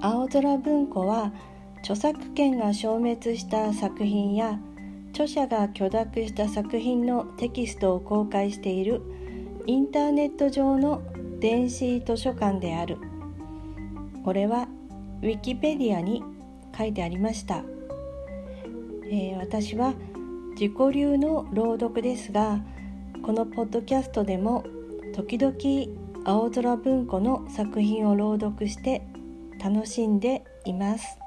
青空文庫は著作権が消滅した作品や著者が許諾した作品のテキストを公開しているインターネット上の電子図書館である。これはウィキペディアに書いてありました、えー、私は自己流の朗読ですがこのポッドキャストでも時々青空文庫の作品を朗読して楽しんでいます。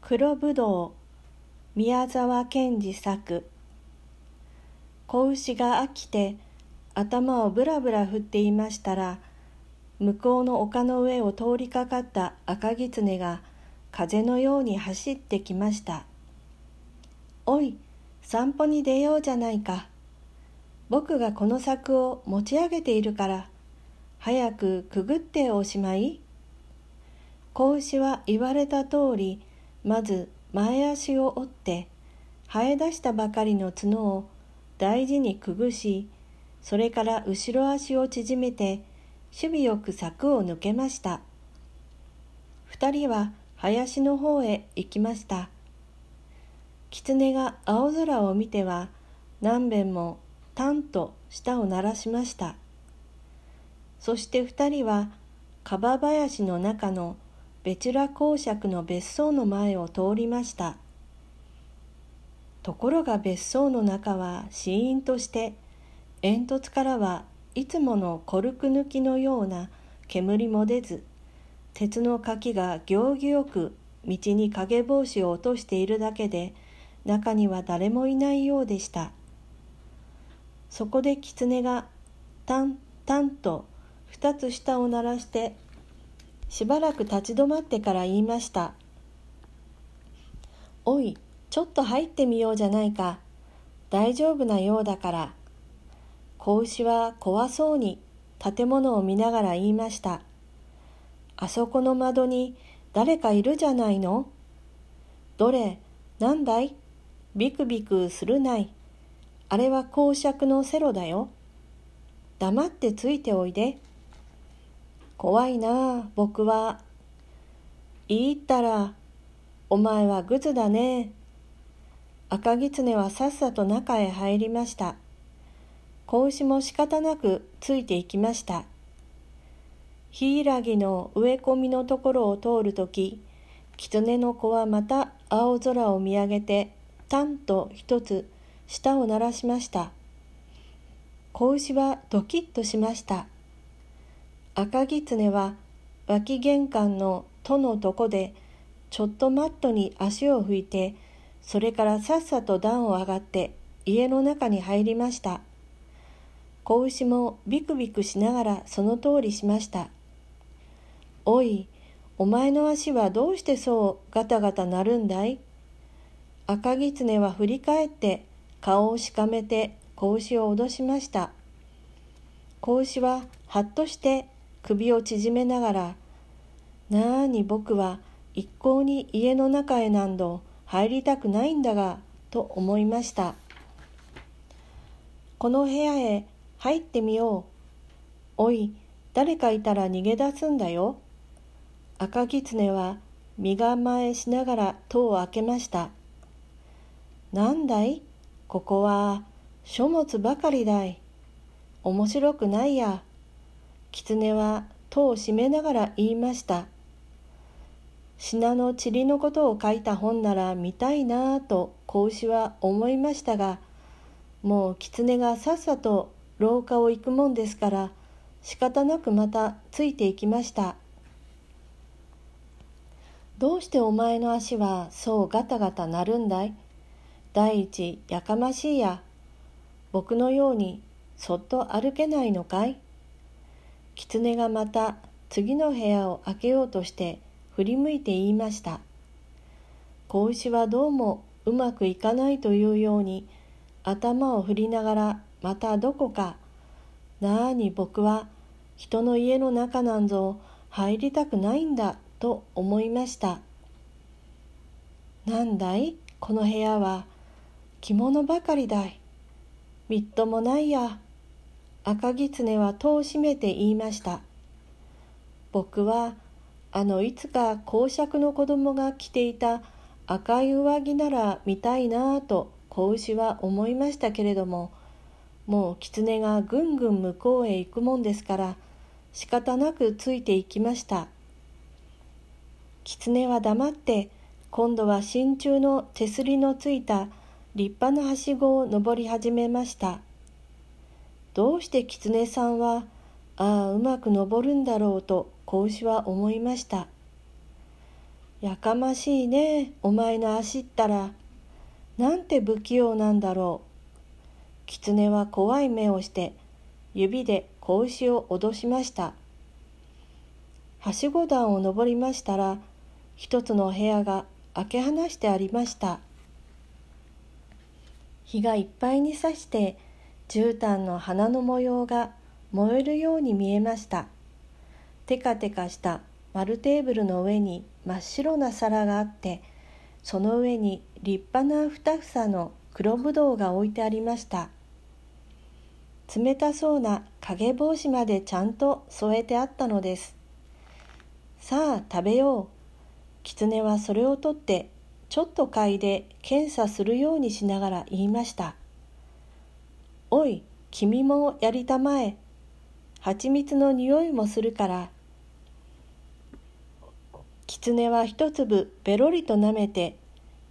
黒ぶどう宮沢賢治作。子牛が飽きて頭をぶらぶら振っていましたら向こうの丘の上を通りかかった赤狐が風のように走ってきました「おい散歩に出ようじゃないか。僕がこの柵を持ち上げているから早くくぐっておしまい」子牛は言われた通りまず前足を折って生え出したばかりの角を大事にくぐしそれから後ろ足を縮めて守備よく柵を抜けました。二人は林の方へ行きました。狐が青空を見ては何べんもタンと舌を鳴らしました。そして二人はカバ林の中のベチュラ公爵の別荘の前を通りました。ところが別荘の中はシーンとして煙突からはいつものコルク抜きのような煙も出ず鉄の柿が行儀よく道に影帽子を落としているだけで中には誰もいないようでした。そこで狐がタンタンと二つ舌を鳴らしてしばらく立ち止まってから言いました「おいちょっと入ってみようじゃないか。大丈夫なようだから」子牛は怖そうに建物を見ながら言いました「あそこの窓に誰かいるじゃないの？どれなんだい？ビクビクするないあれは公爵のセロだよ黙ってついておいで怖いなあ僕は。言いったら、お前はグズだね。赤狐はさっさと中へ入りました。子牛も仕方なくついていきました。ヒイラギの植え込みのところを通るとき、狐の子はまた青空を見上げて、タンと一つ舌を鳴らしました。子牛はドキッとしました。赤狐は脇玄関の戸のとこでちょっとマットに足を拭いてそれからさっさと段を上がって家の中に入りました子牛もビクビクしながらその通りしましたおいお前の足はどうしてそうガタガタなるんだい？赤狐は振り返って顔をしかめて子牛を脅しました。子牛ははっとして首を縮めながら「なあに僕は一向に家の中へ何度入りたくないんだが」と思いました。この部屋へ入ってみよう。おい誰かいたら逃げ出すんだよ。赤狐は身構えしながら戸を開けました。なんだい？ここは書物ばかりだい面白くないや狐は戸を閉めながら言いました。品の塵のことを書いた本なら見たいなぁと子牛は思いましたが、もう狐がさっさと廊下を行くもんですから仕方なくまたついていきました。どうしてお前の足はそうガタガタなるんだい？第一やかましいや。僕のようにそっと歩けないのかい？狐がまた次の部屋を開けようとして振り向いて言いました。子牛はどうもうまくいかないというように頭を振りながらまたどこか。なあに僕は人の家の中なんぞ入りたくないんだと思いました。なんだい？この部屋は。着物ばかりだいみっともないや。赤狐は戸を閉めて言いました。僕は、あのいつか公爵の子供が着ていた赤い上着なら見たいなぁと子牛は思いましたけれども、もう狐がぐんぐん向こうへ行くもんですから仕方なくついていきました狐は黙って今度は真鍮の手すりのついた立派なはしごを登り始めました。どうして狐さんはああうまく登るんだろうと子牛は思いました。やかましいねお前の足ったら。なんて不器用なんだろう。狐は怖い目をして指で子牛を脅しました。はしご段を登りましたら一つの部屋が開け放してありました。日がいっぱいにさして絨毯の花の模様が燃えるように見えました。テカテカした丸テーブルの上に真っ白な皿があってその上に立派な二房の黒ぶどうが置いてありました。冷たそうな影帽子までちゃんと添えてあったのです。さあ食べよう。狐はそれを取ってちょっと嗅いで検査するようにしながら言いました「おい君もやりたまえ蜂蜜の匂いもするから」狐は一粒べろりとなめて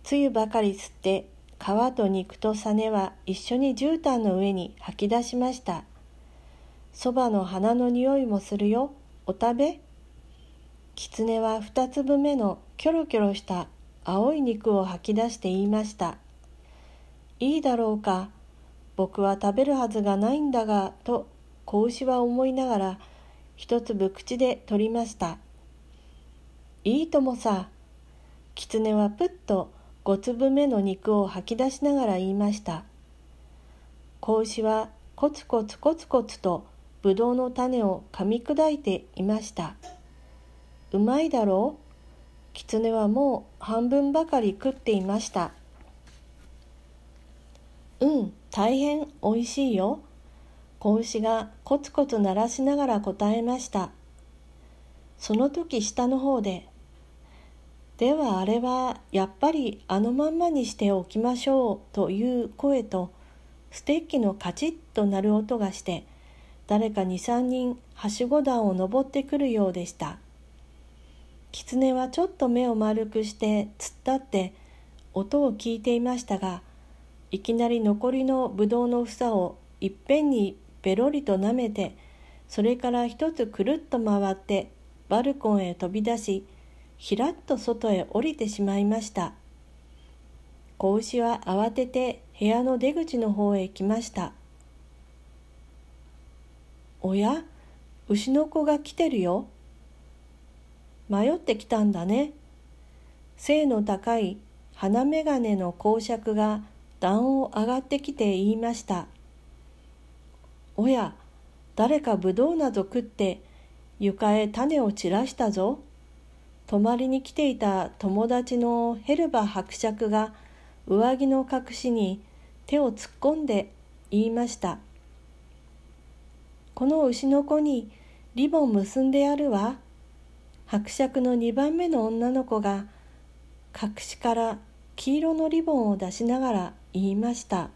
つゆばかり吸って皮と肉とサネは一緒に絨毯の上に吐き出しました。そばの花の匂いもするよ。お食べ狐は二粒目のキョロキョロした青い肉を吐き出して言いました。いいだろうか。僕は食べるはずがないんだが、と子牛は思いながら一粒口で取りました。いいともさ。狐はぷっと5粒目の肉を吐き出しながら言いました子牛はコツコツコツコツとぶどうの種を噛み砕いていましたうまいだろう？狐はもう半分ばかり食っていました。うん大変おいしいよ。子牛がコツコツ鳴らしながら答えました。その時下の方でではあれはやっぱりあのまんまにしておきましょうという声とステッキのカチッと鳴る音がして誰か23人はしご段を登ってくるようでした。狐はちょっと目を丸くして突っ立って音を聞いていましたがいきなり残りのぶどうの房をいっぺんにペロリと舐めてそれから一つくるっと回ってバルコンへ飛び出しひらっと外へ降りてしまいました。子牛は慌てて部屋の出口の方へ来ました。おや牛の子が来てるよ。迷ってきたんだね。背の高い鼻眼鏡の公爵が段を上がってきて言いました。おや誰かぶどうなど食って床へ種を散らしたぞ。泊まりに来ていた友達のヘルバ伯爵が上着の隠しに手を突っ込んで言いました「この牛の子にリボン結んでやるわ」伯爵の2番目の女の子が隠しから黄色のリボンを出しながら言いました。